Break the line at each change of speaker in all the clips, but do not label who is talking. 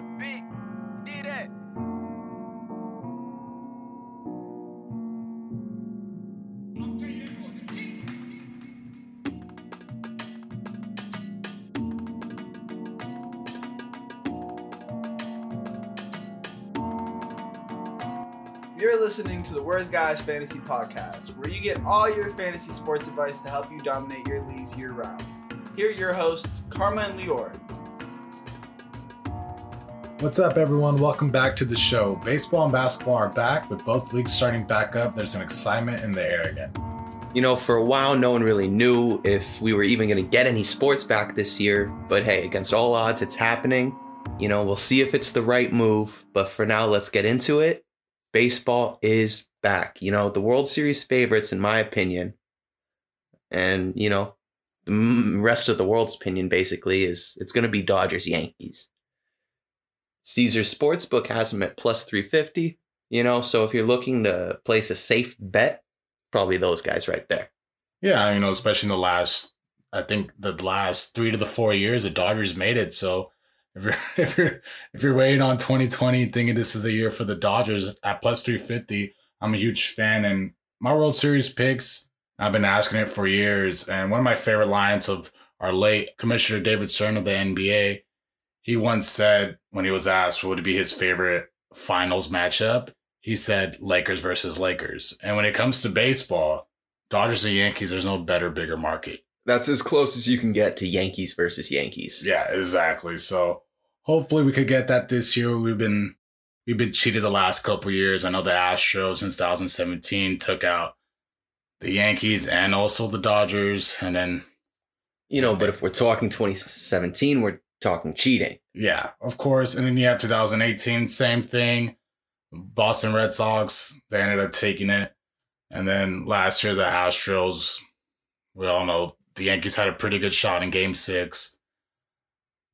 big. Did that.
You're listening to the Worst Guys Fantasy Podcast, where you get all your fantasy sports advice to help you dominate your leagues year round. Here are your hosts, Karma and Lior.
What's up, everyone? Welcome back to the show. Baseball and basketball are back, with both leagues starting back up. There's an excitement in the air again.
You know, for a while, no one really knew if we were even going to get any sports back this year. But hey, against all odds, it's happening. You know, we'll see if it's the right move. But for now, let's get into it. Baseball is back. You know, the World Series favorites, in my opinion, and, you know, the rest of the world's opinion basically is it's going to be Dodgers Yankees. Caesar Sportsbook has them at plus 350. You know, so if you're looking to place a safe bet, probably those guys right there.
Yeah, you know, especially in the last, I think the last three to the four years, the Dodgers made it. So if you're if you're if you're waiting on 2020, thinking this is the year for the Dodgers at plus 350, I'm a huge fan. And my World Series picks, I've been asking it for years. And one of my favorite lines of our late Commissioner David Stern of the NBA, he once said when he was asked what would be his favorite finals matchup, he said Lakers versus Lakers. And when it comes to baseball, Dodgers and Yankees, there's no better, bigger market.
That's as close as you can get to Yankees versus Yankees.
Yeah, exactly. So hopefully we could get that this year. We've been we've been cheated the last couple years. I know the Astros since 2017 took out the Yankees and also the Dodgers, and then
You know, but if we're talking 2017, we're talking cheating.
yeah, of course, and then you have 2018, same thing. Boston Red Sox, they ended up taking it, and then last year the Astros. We all know the Yankees had a pretty good shot in Game Six,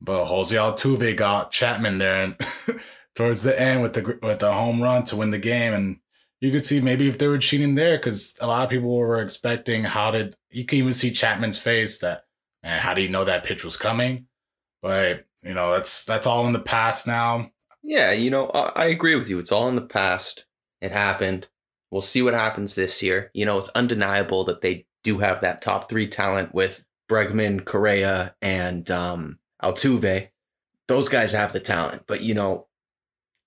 but Jose Altuve got Chapman there and towards the end with the with the home run to win the game, and you could see maybe if they were cheating there because a lot of people were expecting how did you can even see Chapman's face that how do you know that pitch was coming, but you know that's that's all in the past now.
Yeah, you know, I, I agree with you. It's all in the past. It happened. We'll see what happens this year. You know, it's undeniable that they do have that top three talent with Bregman, Correa, and um, Altuve. Those guys have the talent, but you know,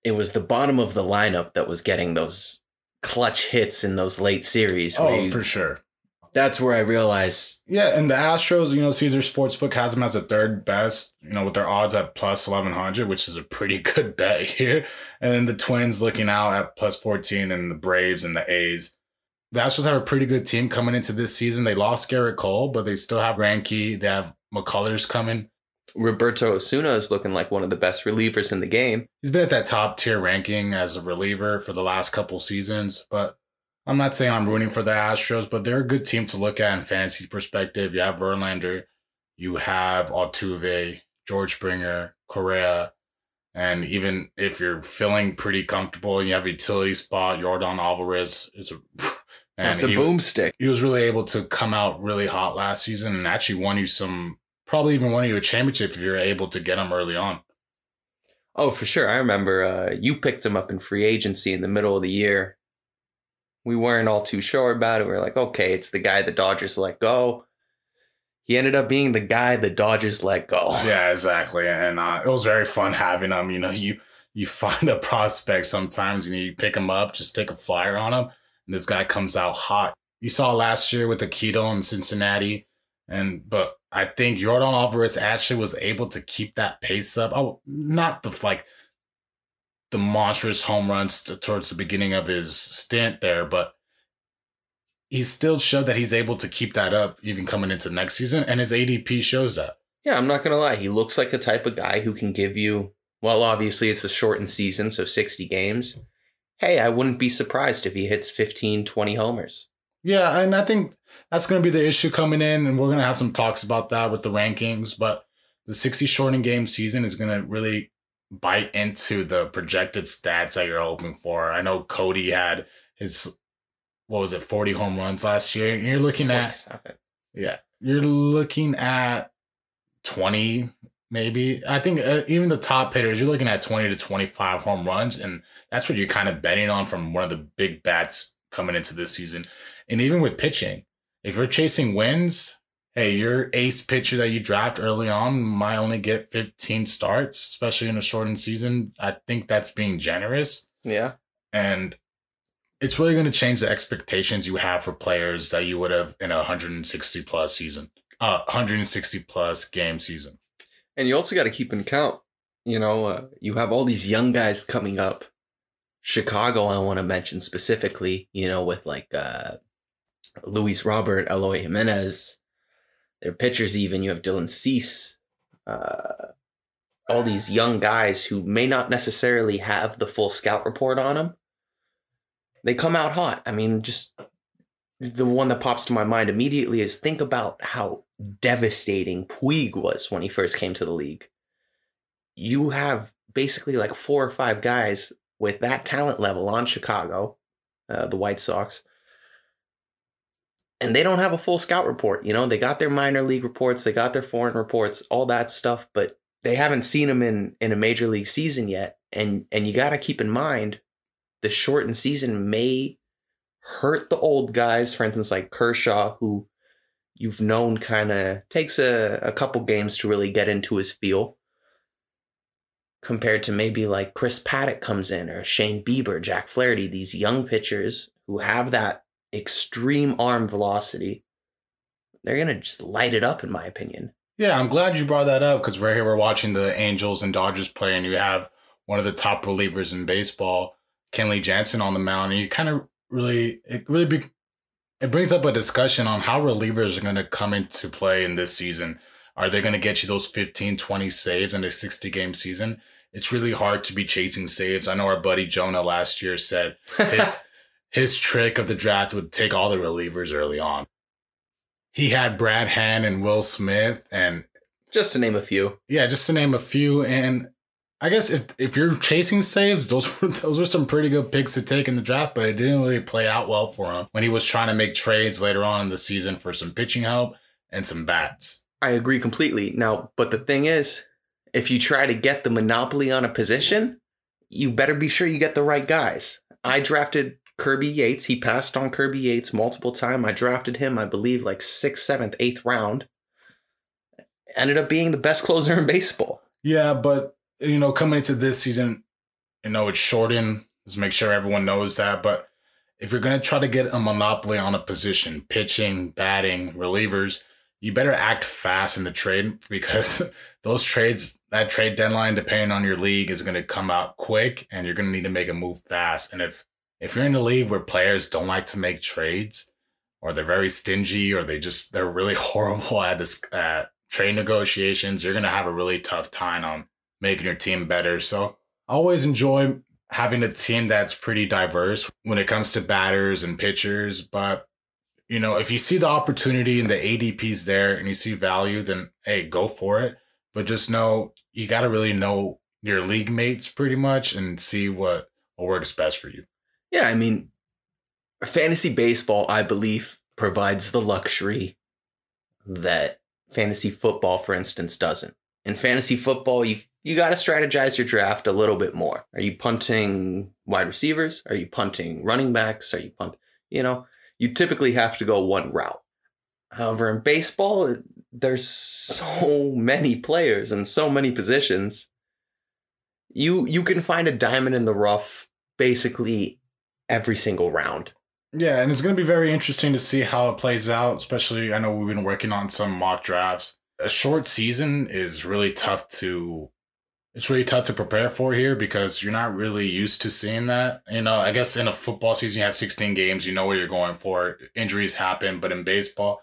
it was the bottom of the lineup that was getting those clutch hits in those late series.
Oh,
you-
for sure.
That's where I realized
Yeah, and the Astros, you know, Caesar Sportsbook has them as a third best, you know, with their odds at plus 1100, which is a pretty good bet here. And then the Twins looking out at plus 14, and the Braves and the A's. The Astros have a pretty good team coming into this season. They lost Gerrit Cole, but they still have Greinke. They have McCullers coming.
Roberto Osuna is looking like one of the best relievers in the game.
He's been at that top tier ranking as a reliever for the last couple seasons, but I'm not saying I'm rooting for the Astros, but they're a good team to look at in fantasy perspective. You have Verlander, you have Altuve, George Springer, Correa, and even if you're feeling pretty comfortable and you have a utility spot, Yordan Alvarez is a
That's a
he-
boomstick.
he was really able to come out really hot last season and actually won you some, probably even won you a championship if you're able to get him early on.
Oh, for sure. I remember uh, you picked him up in free agency in the middle of the year. We weren't all too sure about it. We were like, okay, it's the guy the Dodgers let go. He ended up being the guy the Dodgers let go.
Yeah, exactly. And uh, it was very fun having him. You know, you you find a prospect sometimes, you know, you pick him up, just take a flyer on him, and this guy comes out hot. You saw last year with Keto in Cincinnati, and but I think Yordan Alvarez actually was able to keep that pace up. Oh, not the like the monstrous home runs towards the beginning of his stint there, but he still showed that he's able to keep that up even coming into next season, and his ADP shows that.
Yeah, I'm not going to lie. He looks like a type of guy who can give you, well, obviously it's a shortened season, so 60 games. Hey, I wouldn't be surprised if he hits 15, 20 homers.
Yeah, and I think that's going to be the issue coming in, and we're going to have some talks about that with the rankings. But the 60 shortening game season is going to really bite into the projected stats that you're hoping for. I know Cody had his, what was it, 40 home runs last year. You're looking at, yeah, you're looking at 20 maybe. I think uh, even the top hitters, you're looking at 20 to 25 home runs, and that's what you're kind of betting on from one of the big bats coming into this season. And even with pitching, if you're chasing wins, hey, your ace pitcher that you draft early on might only get 15 starts, especially in a shortened season. I think that's being generous.
Yeah.
And it's really going to change the expectations you have for players that you would have in a 160 plus season, uh, 160 plus game season.
And you also got to keep in count, you know, uh, you have all these young guys coming up. Chicago, I want to mention specifically, you know, with like uh, Luis Robert, Eloy Jimenez, their pitchers, even. You have Dylan Cease, uh, all these young guys who may not necessarily have the full scout report on them. They come out hot. I mean, just the one that pops to my mind immediately is think about how devastating Puig was when he first came to the league. You have basically like four or five guys with that talent level on Chicago, uh, the White Sox, and they don't have a full scout report. You know, they got their minor league reports, they got their foreign reports, all that stuff, but they haven't seen them in in a major league season yet. And and you got to keep in mind the shortened season may hurt the old guys, for instance, like Kershaw, who you've known kind of takes a, a couple games to really get into his feel. Compared to maybe like Chris Paddack comes in or Shane Bieber, Jack Flaherty, these young pitchers who have that extreme arm velocity, they're gonna just light it up, in my opinion.
Yeah, I'm glad you brought that up because right here we're watching the Angels and Dodgers play, and you have one of the top relievers in baseball, Kenley Jansen, on the mound, and you kind of really it really be, it brings up a discussion on how relievers are going to come into play in this season. Are they going to get you those 15, 20 saves in a 60 game season? It's really hard to be chasing saves. I know our buddy Jonah last year said his his trick of the draft would take all the relievers early on. He had Brad Hand and Will Smith and
just to name a few.
Yeah, just to name a few. And I guess if if you're chasing saves, those were those were some pretty good picks to take in the draft, but it didn't really play out well for him when he was trying to make trades later on in the season for some pitching help and some bats.
I agree completely. Now, but the thing is, if you try to get the monopoly on a position, you better be sure you get the right guys. I drafted Kirby Yates. He passed on Kirby Yates multiple times. I drafted him, I believe, like sixth, seventh, eighth round. Ended up being the best closer in baseball.
Yeah, but you know, coming into this season, you know, it's shortened. Let's make sure everyone knows that. But if you're gonna try to get a monopoly on a position, pitching, batting, relievers, you better act fast in the trade because those trades, that trade deadline, depending on your league, is going to come out quick and you're going to need to make a move fast. And if, if you're in a league where players don't like to make trades or they're very stingy or they just, they're really horrible at this, at trade negotiations, you're going to have a really tough time on making your team better. So I always enjoy having a team that's pretty diverse when it comes to batters and pitchers, but you know, if you see the opportunity and the ADP's there and you see value, then hey, go for it. But just know you got to really know your league mates pretty much and see what works best for you.
Yeah, I mean, fantasy baseball, I believe, provides the luxury that fantasy football, for instance, doesn't. In fantasy football, you you got to strategize your draft a little bit more. Are you punting wide receivers? Are you punting running backs? Are you punt? You know, you typically have to go one route. However, in baseball, there's so many players and so many positions. You you can find a diamond in the rough basically every single round.
Yeah, and it's going to be very interesting to see how it plays out, especially I know we've been working on some mock drafts. A short season is really tough to it's really tough to prepare for here because you're not really used to seeing that. You know, I guess in a football season, you have 16 games, you know what you're going for. Injuries happen, but in baseball,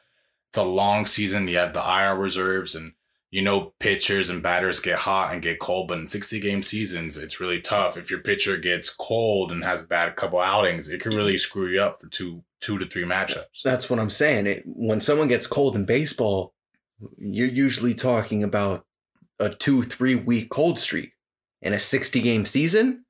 it's a long season. You have the IR reserves and you know pitchers and batters get hot and get cold, but in 60 game seasons, it's really tough. If your pitcher gets cold and has a bad couple outings, it can really screw you up for two two to three matchups.
That's what I'm saying. It, when someone gets cold in baseball, you're usually talking about a two three week cold streak in a 60 game season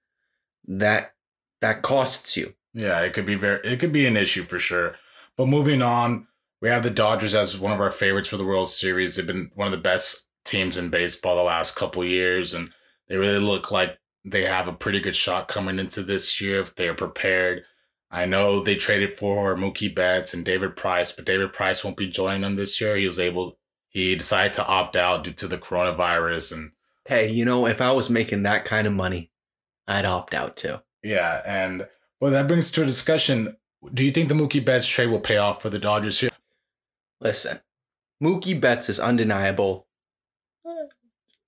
that that costs you
yeah it could be very it could be an issue for sure but moving on we have the dodgers as one of our favorites for the world series they've been one of the best teams in baseball the last couple years, and they really look like they have a pretty good shot coming into this year if they're prepared. I know they traded for Mookie Betts and David Price, but David Price won't be joining them this year. He was able, he decided to opt out due to the coronavirus, and
Hey, you know, if I was making that kind of money, I'd opt out too.
yeah, and well, that brings to a discussion. Do you think the Mookie Betts trade will pay off for the Dodgers here?
Listen, Mookie Betts is undeniable.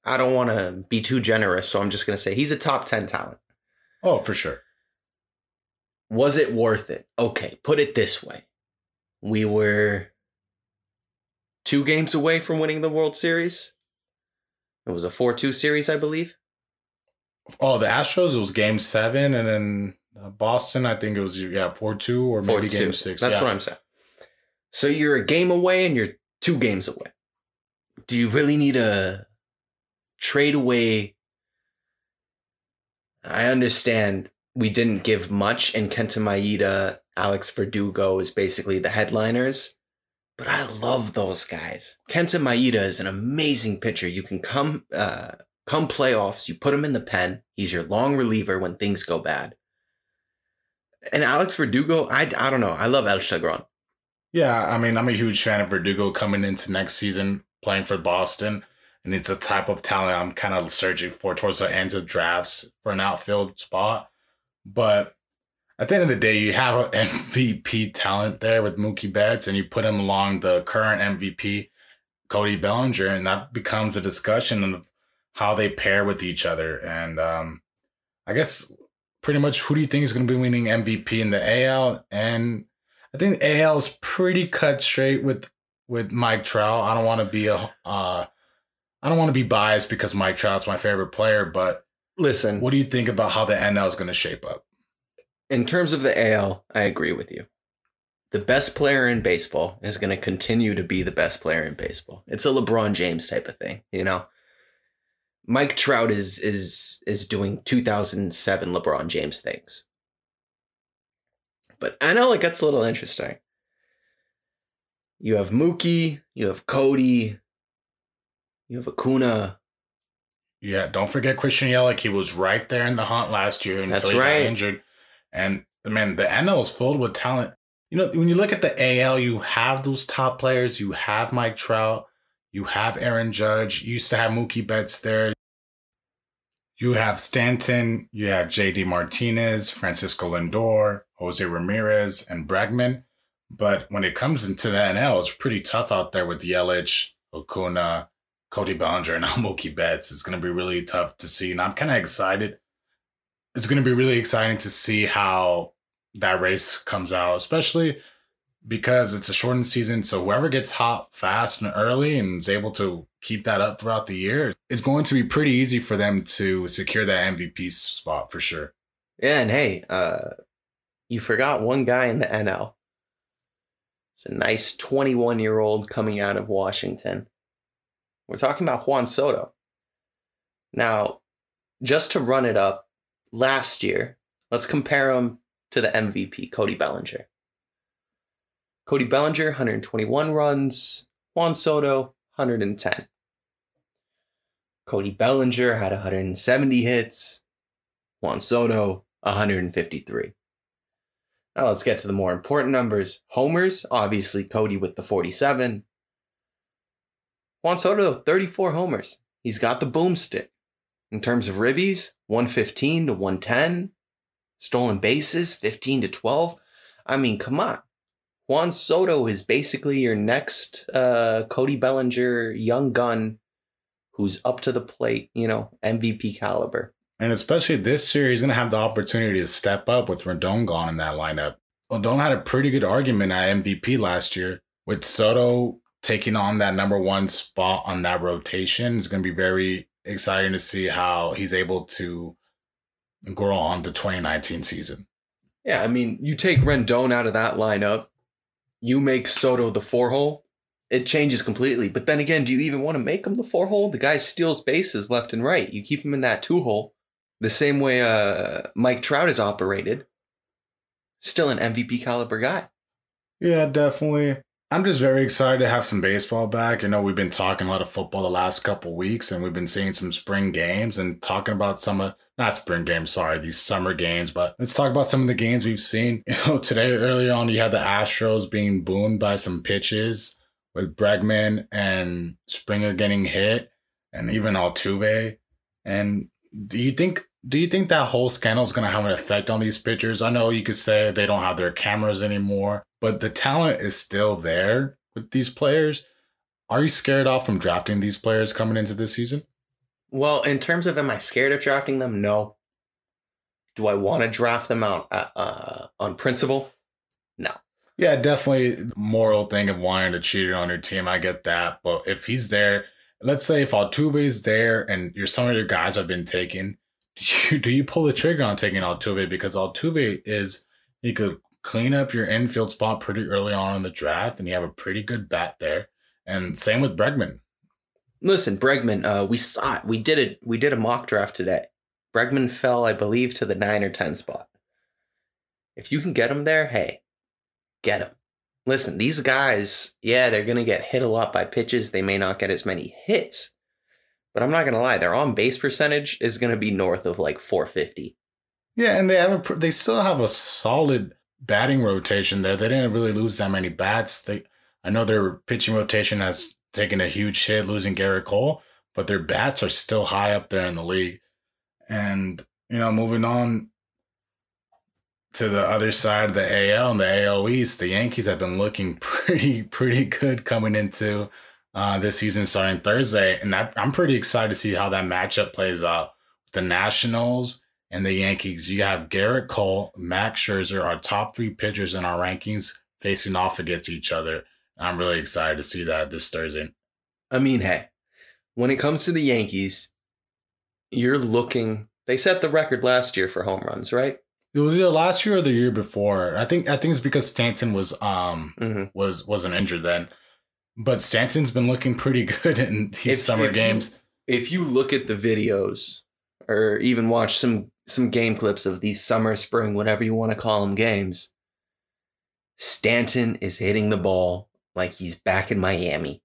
I don't want to be too generous, so I'm just going to say he's a top 10 talent.
Oh, for sure.
Was it worth it? Okay, put it this way. We were two games away from winning the World Series. It was a 4 2 series, I believe.
Oh, the Astros, it was game seven, and then uh, Boston, I think it was, yeah, 4 2 or maybe
4-2.
game six.
That's
yeah.
what I'm saying. So you're a game away and you're two games away. Do you really need to trade away? I understand we didn't give much, and Kenta Maeda, Alex Verdugo is basically the headliners. But I love those guys. Kenta Maeda is an amazing pitcher. You can come uh, come playoffs, you put him in the pen. He's your long reliever when things go bad. And Alex Verdugo, I, I don't know. I love El Chagron.
Yeah, I mean, I'm a huge fan of Verdugo coming into next season playing for Boston, and it's a type of talent I'm kind of searching for towards the end of drafts for an outfield spot. But at the end of the day, you have an MVP talent there with Mookie Betts, and you put him along the current MVP, Cody Bellinger, and that becomes a discussion of how they pair with each other. And um, I guess pretty much who do you think is going to be winning MVP in the AL and I think AL is pretty cut straight with with Mike Trout. I don't want to be a uh, I don't want to be biased because Mike Trout's my favorite player, but
Listen,
what do you think about how the NL is going to shape up?
in terms of the AL, I agree with you. The best player in baseball is going to continue to be the best player in baseball. It's a LeBron James type of thing, you know. Mike Trout is is is doing 2007 LeBron James things. But I know it gets a little interesting. You have Mookie, you have Cody, you have Acuna.
Yeah, don't forget Christian Yelich. He was right there in the hunt last year until
That's
he
right.
got injured. And man, the NL is filled with talent. You know, when you look at the AL, you have those top players. You have Mike Trout. You have Aaron Judge. You used to have Mookie Betts there. You have Stanton. You have JD Martinez, Francisco Lindor, Jose Ramirez, and Bregman. But when it comes into the NL, it's pretty tough out there with Yelich, Acuna, Cody Bellinger, and Mookie Betts. It's going to be really tough to see. And I'm kind of excited. It's going to be really exciting to see how that race comes out, especially because it's a shortened season. So whoever gets hot fast and early and is able to keep that up throughout the year, it's going to be pretty easy for them to secure that MVP spot for sure.
Yeah, and hey, uh, you forgot one guy in the NL. It's a nice 21 year old coming out of Washington. We're talking about Juan Soto. Now, just to run it up, last year, let's compare him to the MVP, Cody Bellinger. Cody Bellinger, 121 runs. Juan Soto, 110. Cody Bellinger had 170 hits. Juan Soto, 153. Now let's get to the more important numbers. Homers, obviously Cody with the 47. Juan Soto, 34 homers. He's got the boomstick. In terms of ribbies, 115 to 110. Stolen bases, 15 to 12. I mean, come on. Juan Soto is basically your next uh, Cody Bellinger young gun who's up to the plate, you know, MVP caliber.
And especially this year, he's going to have the opportunity to step up with Rendon gone in that lineup. Rendon had a pretty good argument at MVP last year with Soto taking on that number one spot on that rotation. It's going to be very exciting to see how he's able to grow on the 2019 season.
Yeah, I mean, you take Rendon out of that lineup, you make Soto the four hole, it changes completely. But then again, do you even want to make him the four hole? The guy steals bases left and right. You keep him in that two hole, the same way uh, Mike Trout is operated. Still an MVP caliber guy.
Yeah, definitely. I'm just very excited to have some baseball back. You know, we've been talking a lot of football the last couple weeks, and we've been seeing some spring games and talking about some of not spring games, sorry, these summer games. But let's talk about some of the games we've seen. You know, today earlier on, you had the Astros being boomed by some pitches with Bregman and Springer getting hit, and even Altuve. And do you think do you think that whole scandal is going to have an effect on these pitchers? I know you could say they don't have their cameras anymore, but the talent is still there with these players. Are you scared off from drafting these players coming into this season?
Well, in terms of am I scared of drafting them? No. Do I want to draft them out uh, uh, on principle?
Yeah, definitely moral thing of wanting to cheat on your team. I get that. But if he's there, let's say if Altuve's there and you're some of your guys have been taken, do you, do you pull the trigger on taking Altuve? Because Altuve is, he could clean up your infield spot pretty early on in the draft and you have a pretty good bat there. And same with Bregman.
Listen, Bregman, uh, we saw it. We did it. We did a mock draft today. Bregman fell, I believe, to the nine or ten spot. If you can get him there, hey, get him. Listen, these guys, yeah, they're gonna get hit a lot by pitches. They may not get as many hits, but I'm not gonna lie, their on base percentage is gonna be north of like 450.
Yeah, and they have a they still have a solid batting rotation there. They didn't really lose that many bats. They I know their pitching rotation has taken a huge hit losing Gerrit Cole, but their bats are still high up there in the league. And you know, moving on to the other side of the AL and the AL East, the Yankees have been looking pretty pretty good coming into uh, this season starting Thursday, and I, I'm pretty excited to see how that matchup plays out. The Nationals and the Yankees, you have Gerrit Cole, Max Scherzer, our top three pitchers in our rankings, facing off against each other. I'm really excited to see that this Thursday.
I mean, hey, when it comes to the Yankees, you're looking. They set the record last year for home runs, right?
It was either last year or the year before. I think I think it's because Stanton was um
Mm-hmm.
was wasn't injured then. But Stanton's been looking pretty good in these
If-
summer
if you-
games.
If you look at the videos, or even watch some some game clips of these summer, spring, whatever you want to call them, games, Stanton is hitting the ball like he's back in Miami.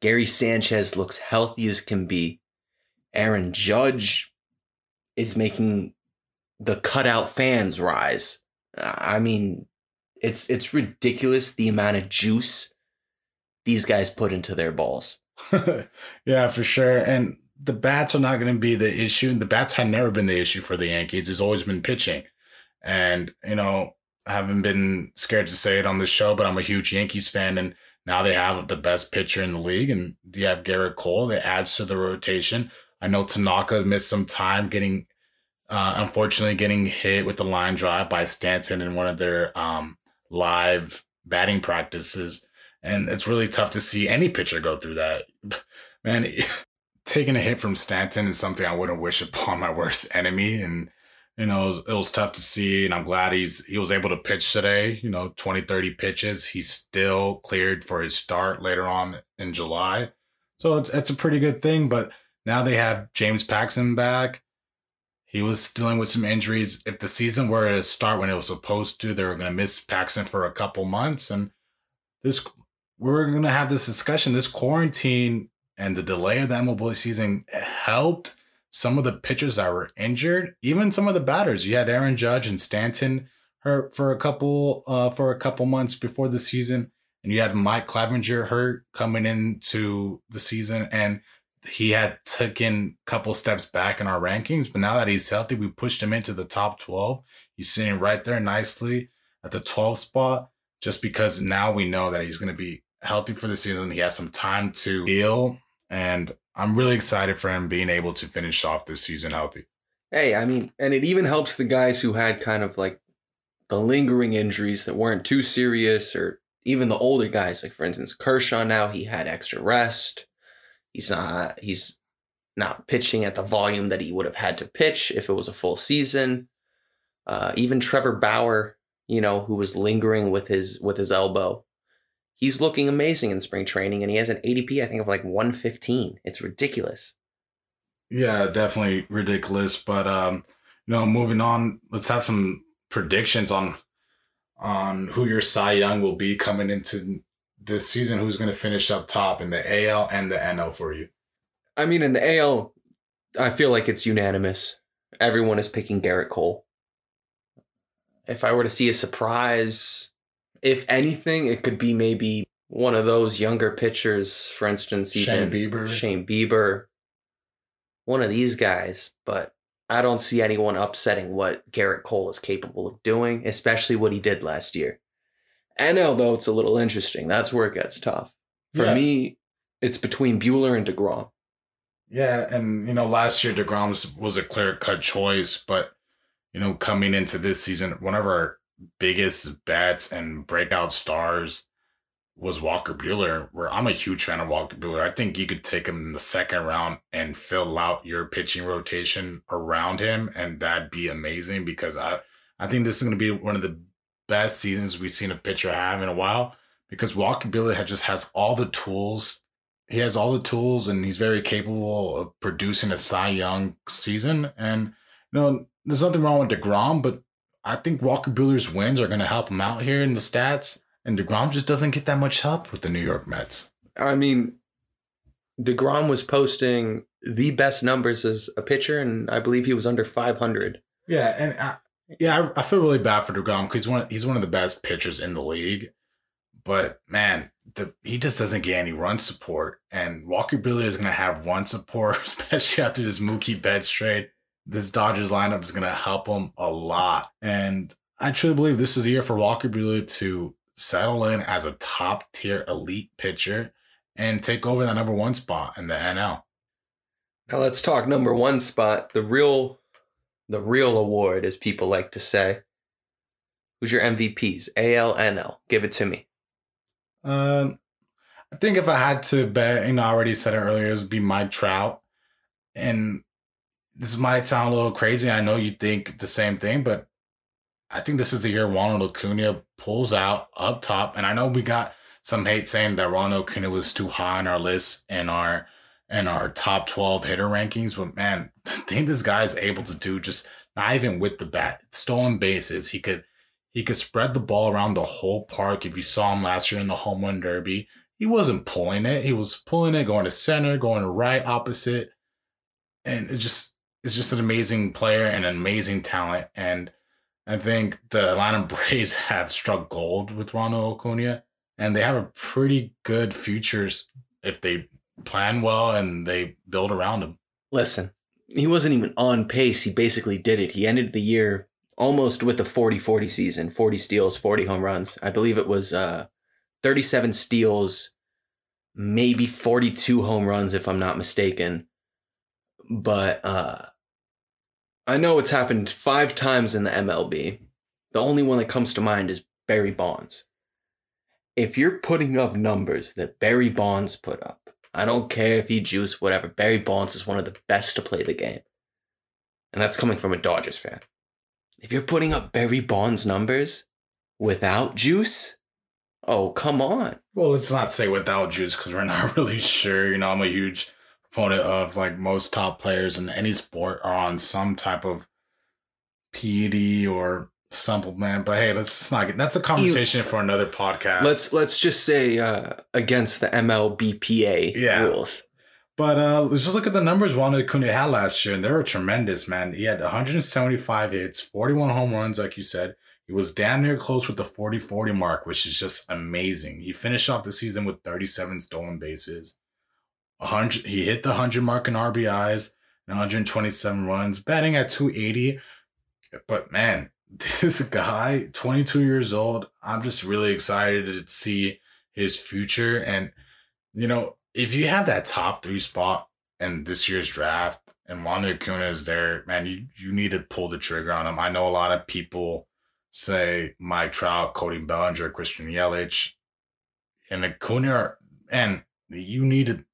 Gary Sanchez looks healthy as can be. Aaron Judge is making the cutout fans rise. I mean, it's it's ridiculous the amount of juice these guys put into their balls.
yeah, for sure. And the bats are not going to be the issue. The bats have never been the issue for the Yankees. It's always been pitching. And, you know, I haven't been scared to say it on the show, but I'm a huge Yankees fan. And now they have the best pitcher in the league. And you have Gerrit Cole that adds to the rotation. I know Tanaka missed some time getting, uh, unfortunately, getting hit with the line drive by Stanton in one of their um, live batting practices. And it's really tough to see any pitcher go through that. Man, taking a hit from Stanton is something I wouldn't wish upon my worst enemy. And, you know, it was, it was tough to see. And I'm glad he's he was able to pitch today, you know, 20, 30 pitches. He's still cleared for his start later on in July. So it's, it's a pretty good thing. But now they have James Paxton back. He was dealing with some injuries. If the season were to start when it was supposed to, they were going to miss Paxton for a couple months. And this we're going to have this discussion. This quarantine and the delay of the MLB season helped some of the pitchers that were injured, even some of the batters. You had Aaron Judge and Stanton hurt for a couple uh, for a couple months before the season, and you had Mike Clevinger hurt coming into the season, and he had taken a couple steps back in our rankings. But now that he's healthy, we pushed him into the top twelve. He's sitting right there nicely at the 12th spot, just because now we know that he's going to be healthy for the season. He has some time to heal, and I'm really excited for him being able to finish off this season healthy.
Hey, I mean, and it even helps the guys who had kind of like the lingering injuries that weren't too serious, or even the older guys, like for instance Kershaw. Now he had extra rest. He's not. He's not pitching at the volume that he would have had to pitch if it was a full season. Uh, even Trevor Bauer, you know, who was lingering with his with his elbow, he's looking amazing in spring training, and he has an ADP I think of like 115. It's ridiculous.
Yeah, definitely ridiculous. But um, you know, moving on, let's have some predictions on on who your Cy Young will be coming into this season, who's going to finish up top in the AL and the NL for you?
I mean, in the AL, I feel like it's unanimous. Everyone is picking Gerrit Cole. If I were to see a surprise, if anything, it could be maybe one of those younger pitchers, for instance,
Shane Bieber.
Shane Bieber, one of these guys. But I don't see anyone upsetting what Gerrit Cole is capable of doing, especially what he did last year. NL, though, it's a little interesting. That's where it gets tough. For
Yeah.
me, it's between Buehler and DeGrom.
Yeah, and you know, last year Degrom was, was a clear cut choice, but you know, coming into this season, one of our biggest bets and breakout stars was Walker Buehler. Where I'm a huge fan of Walker Buehler. I think you could take him in the second round and fill out your pitching rotation around him, and that'd be amazing because I I think this is going to be one of the best seasons we've seen a pitcher have in a while because Walker Buehler had, just has all the tools he has all the tools and he's very capable of producing a Cy Young season. And you know, there's nothing wrong with Degrom, but I think Walker Buehler's wins are going to help him out here in the stats. And Degrom just doesn't get that much help with the New York Mets.
I mean, DeGrom was posting the best numbers as a pitcher, and I believe he was under 500.
Yeah, and I, yeah, I, I feel really bad for Degrom because he's one he's one of the best pitchers in the league. But man, the he just doesn't get any run support. And Walker Buehler is going to have run support, especially after this Mookie Betts trade. This Dodgers lineup is going to help him a lot. And I truly believe this is the year for Walker Buehler to settle in as a top tier elite pitcher and take over that number one spot in the NL.
Now let's talk number one spot, the real, the real award, as people like to say. Who's your MVPs? ALNL. Give it to me.
Um, I think if I had to bet, you know, I already said it earlier, it would be Mike Trout. And this might sound a little crazy. I know you think the same thing, but I think this is the year Ronald Acuna pulls out up top. And I know we got some hate saying that Ronald Acuna was too high on our list and our and our top 12 hitter rankings. But man, the thing this guy is able to do just not even with the bat, stolen bases. He could he could spread the ball around the whole park. If you saw him last year in the home run derby, he wasn't pulling it. He was pulling it, going to center, going to right, opposite. And it's just it's just an amazing player and an amazing talent. And I think the Atlanta Braves have struck gold with Ronald Acuna, and they have a pretty good futures if they plan well and they build around him.
Listen, he wasn't even on pace. He basically did it. He ended the year almost with a 40 40 season 40 steals, 40 home runs. I believe it was uh, 37 steals, maybe 42 home runs, if I'm not mistaken. But uh, I know it's happened five times in the MLB. The only one that comes to mind is Barry Bonds. If you're putting up numbers that Barry Bonds put up, I don't care if he juice, whatever. Barry Bonds is one of the best to play the game. And that's coming from a Dodgers fan. If you're putting up Barry Bonds numbers without juice, oh, come on.
Well, let's not say without juice because we're not really sure. You know, I'm a huge proponent of like most top players in any sport are on some type of PED or supplement. But hey, let's just not get that's a conversation for another podcast.
Let's let's just say uh, against the MLBPA
Yeah.
rules.
But uh, let's just look at the numbers Ronald Acuna had last year, and they were tremendous, man. He had 175 hits, 41 home runs, like you said. He was damn near close with the 40 40 mark, which is just amazing. He finished off the season with 37 stolen bases. 100, he hit the 100 mark in RBIs and 127 runs, batting at 280. But man, this guy, 22 years old, I'm just really excited to see his future. And, you know, if you have that top three spot in this year's draft and Wanda Acuna is there, man, you, you need to pull the trigger on him. I know a lot of people say Mike Trout, Cody Bellinger, Christian Yelich, and Acuna, are- and you need to.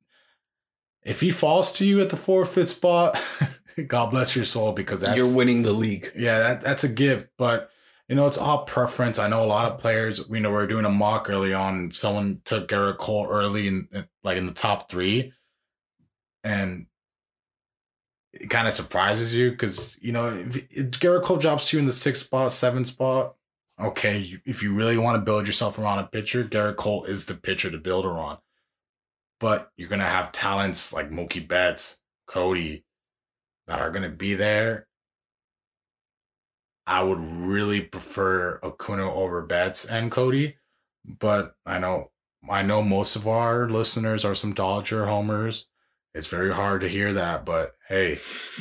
If he falls to you at the fourth, fifth spot, God bless your soul because that's
You're winning the league.
yeah, that, that's a gift, but you know, it's all preference. I know a lot of players, you know, we are doing a mock early on. Someone took Gerrit Cole early in like in the top three. And it kind of surprises you because, you know, if, if Gerrit Cole drops you in the sixth spot, seventh spot, okay, you, if you really want to build yourself around a pitcher, Gerrit Cole is the pitcher to build around. But you're gonna have talents like Mookie Betts, Cody, that are gonna be there. I would really prefer Acuna over Betts and Cody, but I know I know most of our listeners are some Dodger homers. It's very hard to hear that, but hey,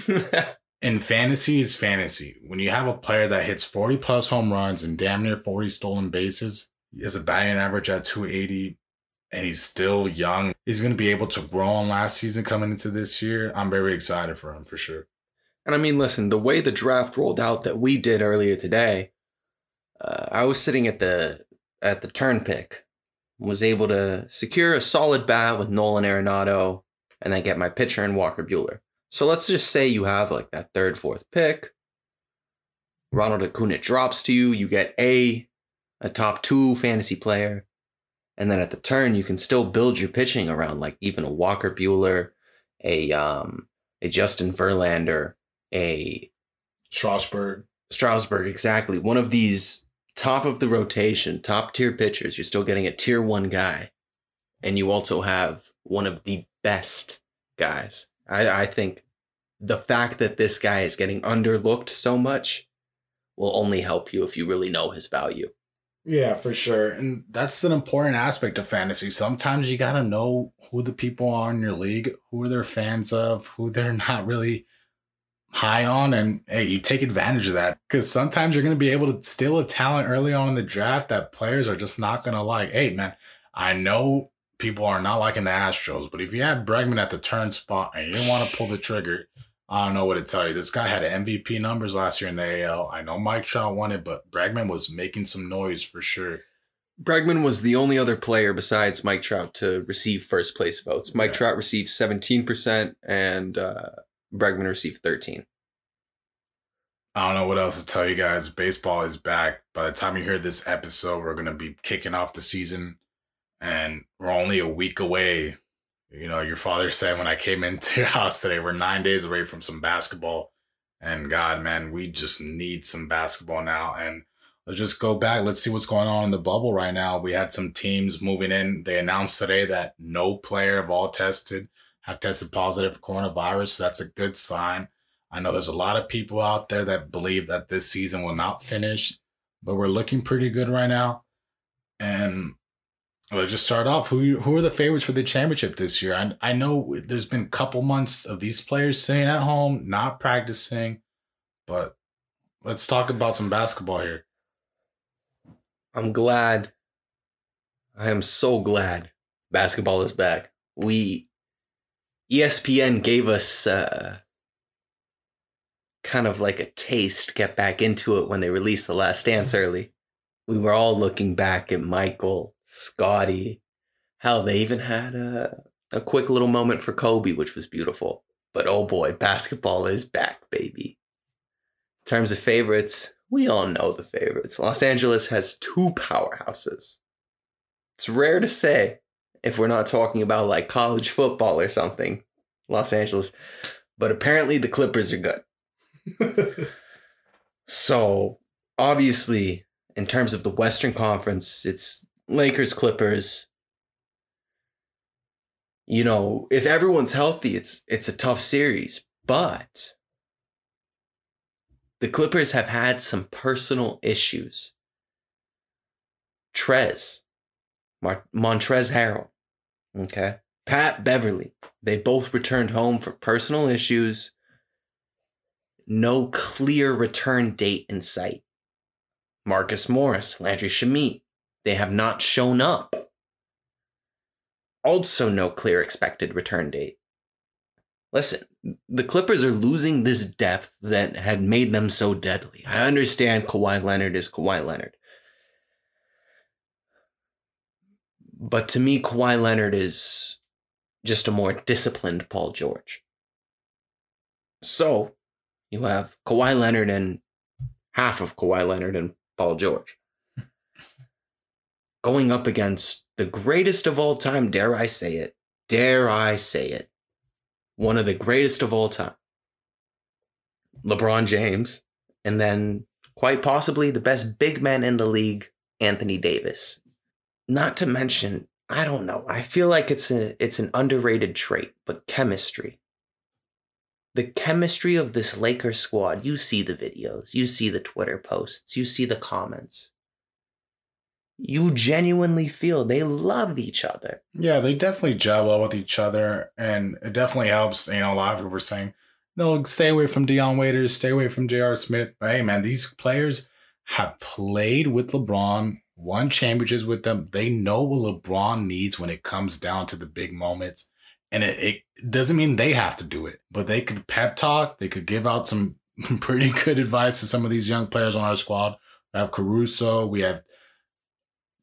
in fantasy, is fantasy. When you have a player that hits 40 plus home runs and damn near 40 stolen bases, he has a batting average at 280, and he's still young. He's going to be able to grow on last season coming into this year. I'm very excited for him for sure.
And I mean, listen, the way the draft rolled out that we did earlier today, uh, I was sitting at the at the turn pick, was able to secure a solid bat with Nolan Arenado, and then get my pitcher in Walker Buehler. So let's just say you have like that third, fourth pick. Ronald Acuna drops to you. You get a a top two fantasy player, and then at the turn you can still build your pitching around like even a Walker Buehler, a um a Justin Verlander, a
Strasburg.
Strasburg, exactly. One of these top of the rotation, top tier pitchers. You're still getting a tier one guy. And you also have one of the best guys. I, I think the fact that this guy is getting underlooked so much will only help you if you really know his value.
Yeah, for sure. And that's an important aspect of fantasy. Sometimes you got to know who the people are in your league, who are they're fans of, who they're not really high on. And hey, you take advantage of that because sometimes you're going to be able to steal a talent early on in the draft that players are just not going to like. Hey, man, I know people are not liking the Astros, but if you had Bregman at the turn spot and you want to pull the trigger, I don't know what to tell you. This guy had MVP numbers last year in the AL. I know Mike Trout won it, but Bregman was making some noise for sure.
Bregman was the only other player besides Mike Trout to receive first place votes. Mike
Yeah.
Trout received 17% and uh, Bregman received 13.
I don't know what else to tell you guys. Baseball is back. By the time you hear this episode, we're gonna be kicking off the season, and we're only a week away. You know, your father said when I came into your house today, we're nine days away from some basketball. And God, man, we just need some basketball now. And let's just go back. Let's see what's going on in the bubble right now. We had some teams moving in. They announced today that no player of all tested have tested positive for coronavirus. So that's a good sign. I know there's a lot of people out there that believe that this season will not finish, but we're looking pretty good right now. And let's just start off. Who who are the favorites for the championship this year? I I know there's been a couple months of these players staying at home, not practicing, but let's talk about some basketball here.
I'm glad. I am so glad basketball is back. We ESPN gave us uh, kind of like a taste, get back into it when they released The Last Dance early. We were all looking back at Michael, Scottie, hell, they even had a, a quick little moment for Kobe, which was beautiful. But oh boy, basketball is back, baby. In terms of favorites, we all know the favorites. Los Angeles has two powerhouses. It's rare to say if we're not talking about like college football or something, Los Angeles. But apparently the Clippers are good. So obviously, in terms of the Western Conference, it's Lakers, Clippers. You know, if everyone's healthy, it's it's a tough series. But the Clippers have had some personal issues. Trez, Mar- Montrez Harrell, okay, Pat Beverley, they both returned home for personal issues. No clear return date in sight. Marcus Morris, Landry Shamet, they have not shown up. Also, no clear expected return date. Listen, the Clippers are losing this depth that had made them so deadly. I understand Kawhi Leonard is Kawhi Leonard. But to me, Kawhi Leonard is just a more disciplined Paul George. So, you have Kawhi Leonard and half of Kawhi Leonard and Paul George going up against the greatest of all time, dare I say it, dare I say it, one of the greatest of all time, LeBron James, and then quite possibly the best big man in the league, Anthony Davis. Not to mention, I don't know. I feel like it's a it's an underrated trait, but chemistry. The chemistry of this Lakers squad, you see the videos, you see the Twitter posts, you see the comments. You genuinely feel they love each other.
Yeah, they definitely gel well with each other, and it definitely helps. You know, a lot of people were saying, "No, stay away from Dion Waiters, stay away from J.R. Smith." But hey, man, these players have played with LeBron, won championships with them. They know what LeBron needs when it comes down to the big moments, and it, it doesn't mean they have to do it, but they could pep talk. They could give out some pretty good advice to some of these young players on our squad. We have Caruso, we have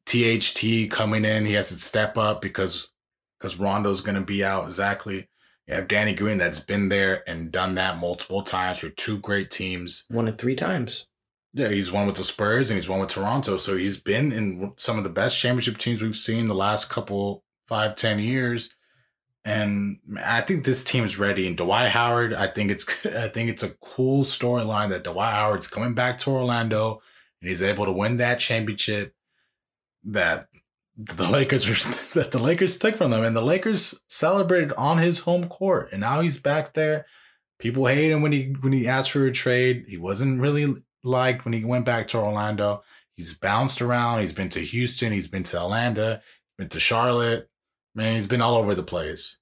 THT coming in. He has to step up because because Rondo's going to be out. Exactly. You have Danny Green that's been there and done that multiple times for two great teams.
Won it three times.
Yeah, he's won with the Spurs and he's won with Toronto. So he's been in some of the best championship teams we've seen the last couple five, ten years. And I think this team is ready. And Dwight Howard, I think it's I think it's a cool storyline that Dwight Howard's coming back to Orlando and he's able to win that championship that the Lakers were that the Lakers took from them, and the Lakers celebrated on his home court, and now he's back there. People hate him when he when he asked for a trade. He wasn't really liked when he went back to Orlando. He's bounced around. He's been to Houston. He's been to Atlanta. Been to Charlotte. Man, he's been all over the place.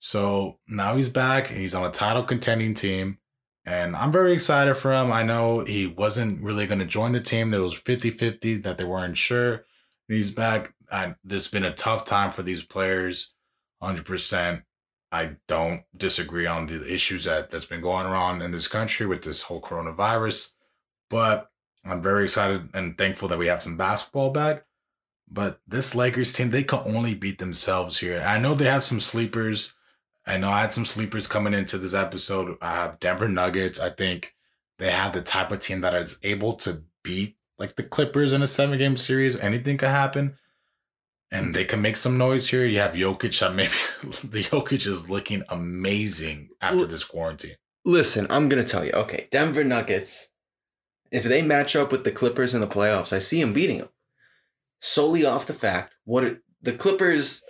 So now he's back and he's on a title contending team. And I'm very excited for him. I know he wasn't really going to join the team. There was 50 50 that they weren't sure. He's back. I, this has been a tough time for these players, 100%. I don't disagree on the issues that, that's been going on in this country with this whole coronavirus. But I'm very excited and thankful that we have some basketball back. But this Lakers team, they can only beat themselves here. I know they have some sleepers. I know I had some sleepers coming into this episode. I have Denver Nuggets. I think they have the type of team that is able to beat like the Clippers in a seven game series. Anything could happen. And they can make some noise here. You have Jokic. Maybe the Jokic is looking amazing after this quarantine.
Listen, I'm gonna tell you. Okay, Denver Nuggets. If they match up with the Clippers in the playoffs, I see them beating them. Solely off the fact what it, the Clippers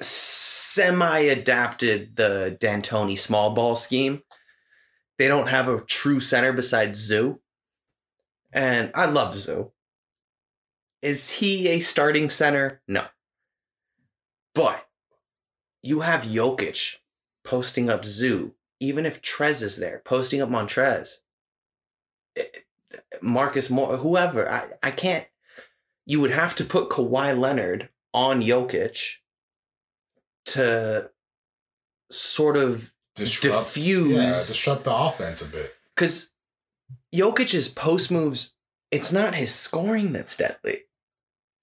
semi adapted the D'Antoni small ball scheme. They don't have a true center besides Zoo. And I love Zoo. Is he a starting center? No. But you have Jokic posting up Zoo, even if Trez is there, posting up Montrez. Eh, Marcus Moore, whoever. I, I can't. You would have to put Kawhi Leonard on Jokic to sort of
Disrupt,
diffuse
yeah, disrupt the offense a bit.
because Jokic's post moves, it's not his scoring that's deadly.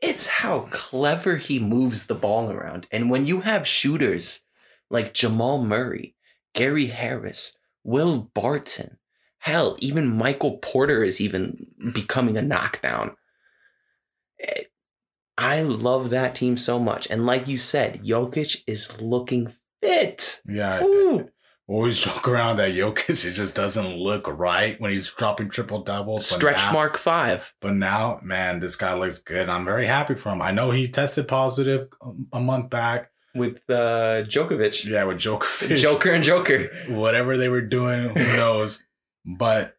It's how clever he moves the ball around. And when you have shooters like Jamal Murray, Gary Harris, Will Barton, hell, even Michael Porter is even becoming a knockdown. Eh, I love that team so much. And like you said, Jokic is looking fit.
Yeah.
Ooh.
Always joke around that Jokic, it just doesn't look right when he's dropping triple doubles.
Stretch
now-
mark five.
But now, man, this guy looks good. I'm very happy for him. I know he tested positive a month back.
with uh, Djokovic.
Yeah, with Joker.
Joker and Joker.
Whatever they were doing, who knows? but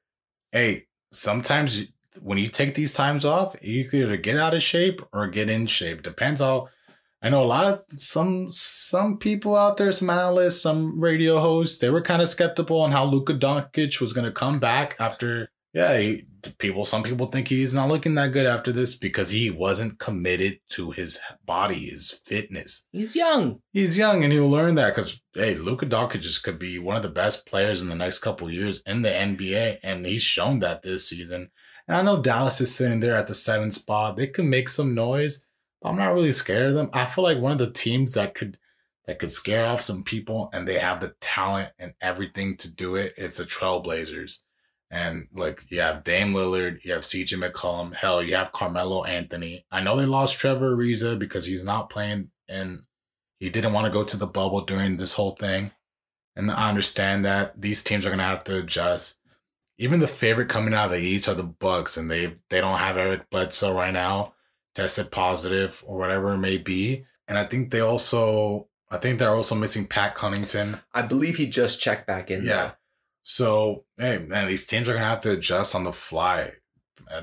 hey, sometimes when you take these times off, you either get out of shape or get in shape. Depends how. I know a lot of some some people out there, some analysts, some radio hosts, they were kind of skeptical on how Luka Doncic was going to come back after. Yeah, he, people. Some people think he's not looking that good after this because he wasn't committed to his body, his fitness
He's young.
he's young and he'll learn that because hey, Luka Doncic could be one of the best players in the next couple years in the NBA, and he's shown that this season. And I know Dallas is sitting there at the seventh spot; they could make some noise. But I'm not really scared of them. I feel like one of the teams that could that could scare off some people, and they have the talent and everything to do it. It's the Trailblazers. And like you have Dame Lillard, you have CJ McCollum, hell, you have Carmelo Anthony. I know they lost Trevor Ariza because he's not playing and he didn't want to go to the bubble during this whole thing. And I understand that these teams are gonna have to adjust. Even the favorite coming out of the East are the Bucks, and they they don't have Eric Bledsoe right now, tested positive or whatever it may be. And I think they also, I think they're also missing Pat Connaughton.
I believe he just checked back in.
Yeah. So hey, man, these teams are gonna have to adjust on the fly.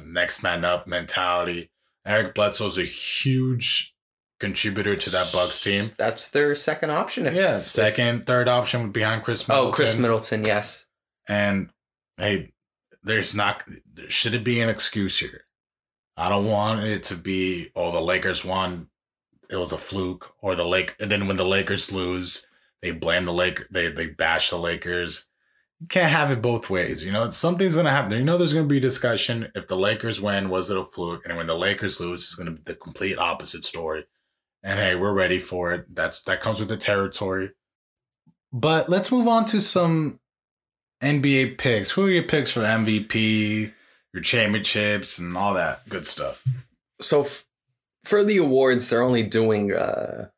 Next man up mentality. Eric Bledsoe's a huge contributor to that Bucks team.
That's their second option. If,
Yeah,
if-
second, third option behind Khris Middleton.
Oh, Khris Middleton. Yes.
And hey, there's not should it be an excuse here? I don't want it to be oh the Lakers won, it was a fluke, or the Lake and then when the Lakers lose, they blame the Lake they they bash the Lakers. You can't have it both ways. You know, something's gonna happen. You know there's gonna be discussion. If the Lakers win, was it a fluke? And when the Lakers lose, it's gonna be the complete opposite story. And hey, we're ready for it. That's that comes with the territory. But let's move on to some NBA picks. Who are your picks for MVP, your championships, and all that good stuff?
So f- for the awards, they're only doing uh,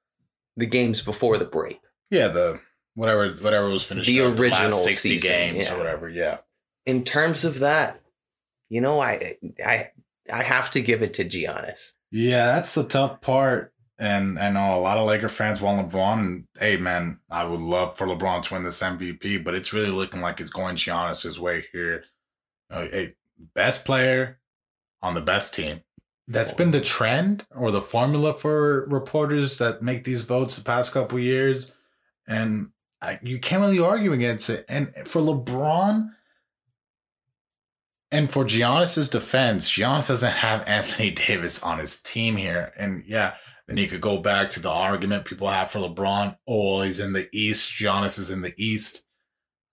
the games before the break.
Yeah, the whatever whatever was finished.
The
up,
original
last sixty
season,
games
yeah.
or whatever. Yeah,
In terms of that, you know, I I I have to give it to Giannis.
yeah, that's the tough part. And I know a lot of Laker fans want LeBron. And hey, man, I would love for LeBron to win this MVP, but it's really looking like it's going Giannis's way here. Uh, hey, best player on the best team. That's been the trend or the formula for reporters that make these votes the past couple years, and I, you can't really argue against it. And for LeBron, and for Giannis's defense, Giannis doesn't have Anthony Davis on his team here, and yeah, then you could go back to the argument people have for LeBron. Oh, he's in the East. Giannis is in the East.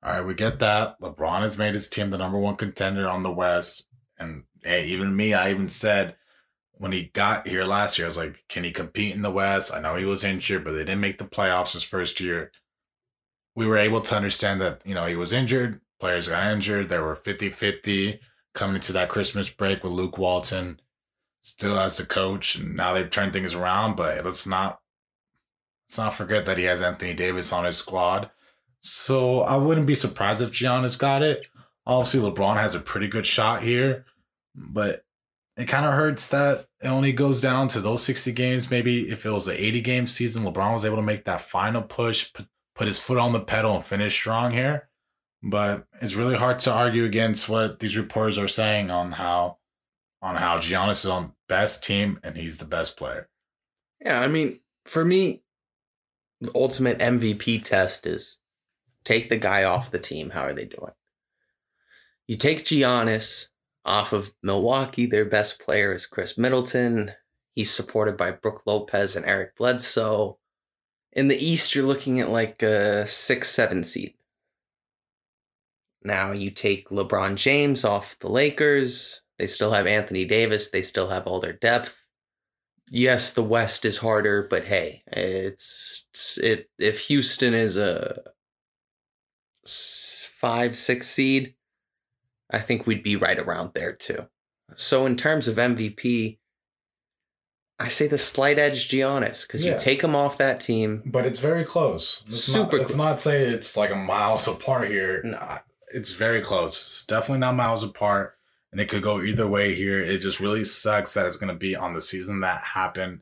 All right, we get that. LeBron has made his team the number one contender on the West. And hey, even me, I even said when he got here last year, I was like, can he compete in the West? I know he was injured, but they didn't make the playoffs his first year. We were able to understand that, you know, he was injured. Players got injured. there were 50 50 coming into that Christmas break with Luke Walton still has the coach. And now they've turned things around, but let's not let's not forget that he has Anthony Davis on his squad. So I wouldn't be surprised if Giannis got it. Obviously, LeBron has a pretty good shot here, but it kind of hurts that it only goes down to those 60 games. Maybe if it was an 80 game season, LeBron was able to make that final push, put, put his foot on the pedal, and finish strong here. But it's really hard to argue against what these reporters are saying on how on how Giannis is on best team and he's the best player.
Yeah, I mean, for me, the ultimate MVP test is take the guy off the team. How are they doing? You take Giannis off of Milwaukee, their best player is Khris Middleton. He's supported by Brooke Lopez and Eric Bledsoe. In the East, you're looking at like a six, seven seed. Now you take LeBron James off the Lakers. They still have Anthony Davis. They still have all their depth. Yes, the West is harder, but hey, it's it. If Houston is a five, six seed, I think we'd be right around there too. So in terms of MVP, I say the slight edge Giannis because
Yeah.
you take him off that team.
But it's very close. Let's
Super
Not, let's
clo-
not say it's like a miles apart here.
No.
It's very close. It's definitely not miles apart. And it could go either way here. It just really sucks that it's going to be on the season that happened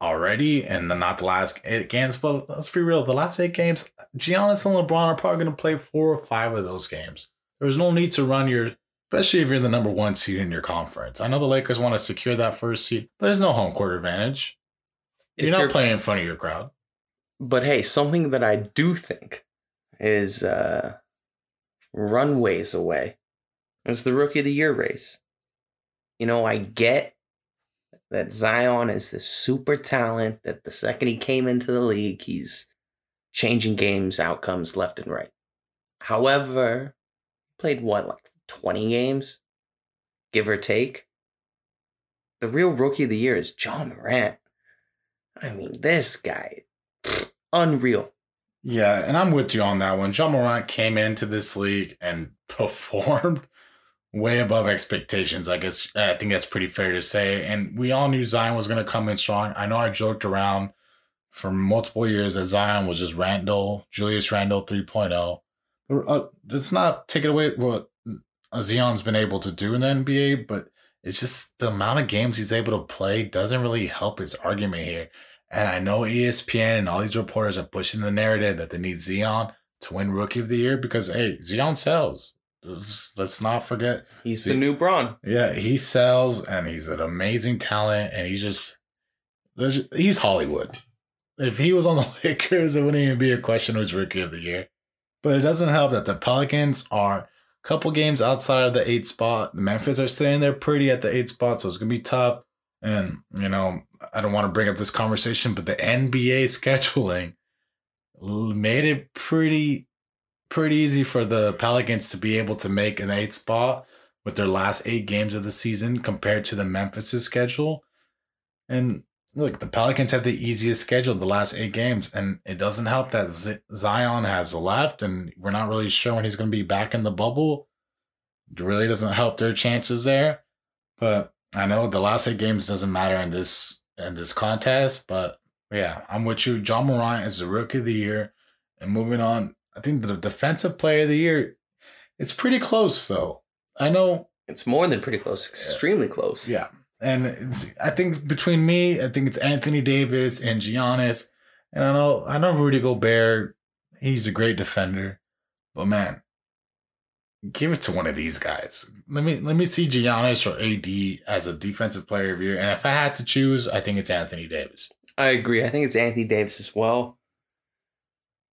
already and then not the last eight games. But let's be real. The last eight games, Giannis and LeBron are probably going to play four or five of those games. There's no need to run your, especially if you're the number one seed in your conference. I know the Lakers want to secure that first seed, but there's no home court advantage. You're
If
not
you're-
playing in front of your crowd.
But hey, something that I do think is uh, runways away is the rookie of the year race. You know, I get that Zion is this super talent that the second he came into the league, he's changing games outcomes left and right. However, played what, like 20 games, give or take? The real rookie of the year is Ja Morant. I mean, this guy, unreal.
Yeah, and I'm with you on that one. Ja Morant came into this league and performed way above expectations. I guess I think that's pretty fair to say. And we all knew Zion was going to come in strong. I know I joked around for multiple years that Zion was just Randle, Julius Randle 3.0. uh, let's not take it away what Zion's been able to do in the NBA, but it's just the amount of games he's able to play doesn't really help his argument here. And I know ESPN and all these reporters are pushing the narrative that they need Zion to win Rookie of the Year because hey, Zion sells. Let's, let's not forget
He's
See-
the new Braun.
Yeah, he sells and he's an amazing talent and he's just he's Hollywood. If he was on the Lakers, it wouldn't even be a question who's rookie of the year. But it doesn't help that the Pelicans are a couple games outside of the eight spot. The Memphis are sitting there pretty at the eight spot, so it's gonna be tough. And you know, I don't want to bring up this conversation, but the NBA scheduling made it pretty pretty easy for the Pelicans to be able to make an eight spot with their last eight games of the season compared to the Memphis's schedule. And look, the Pelicans have the easiest schedule the last eight games, and it doesn't help that Zion has left, and we're not really sure when he's going to be back in the bubble. It really doesn't help their chances there. But I know the last eight games doesn't matter in this in this contest. But yeah, I'm with you. Ja Morant is the rookie of the year. And moving on, I think the defensive player of the year, it's pretty close though. I know
It's more than pretty close. It's extremely close.
yeah. And it's, I think between me, I think it's Anthony Davis and Giannis. And I know I know Rudy Gobert, he's a great defender. But man, give it to one of these guys. Let me let me see Giannis or AD as a defensive player of the year. And if I had to choose, I think it's Anthony Davis.
I agree. I think it's Anthony Davis as well.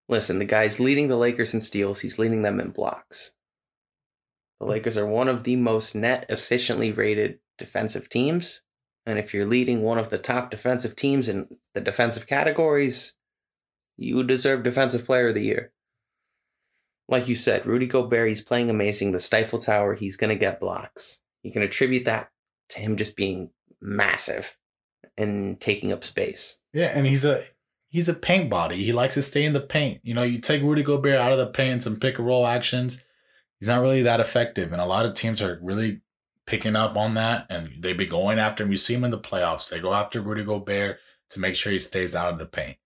Listen, the guy's leading the Lakers in steals. He's leading them in blocks. The Lakers are one of the most net efficiently rated defensive teams. And if you're leading one of the top defensive teams in the defensive categories, you deserve Defensive Player of the Year. Like you said, Rudy Gobert, he's playing amazing. The Stifle Tower, he's going to get blocks. You can attribute that to him just being massive and taking up space.
Yeah, and he's a he's a paint body. He likes to stay in the paint. You know, you take Rudy Gobert out of the paint and some pick and roll actions, he's not really that effective. And a lot of teams are really picking up on that and they be going after him. You see him in the playoffs. They go after Rudy Gobert to make sure he stays out of the paint.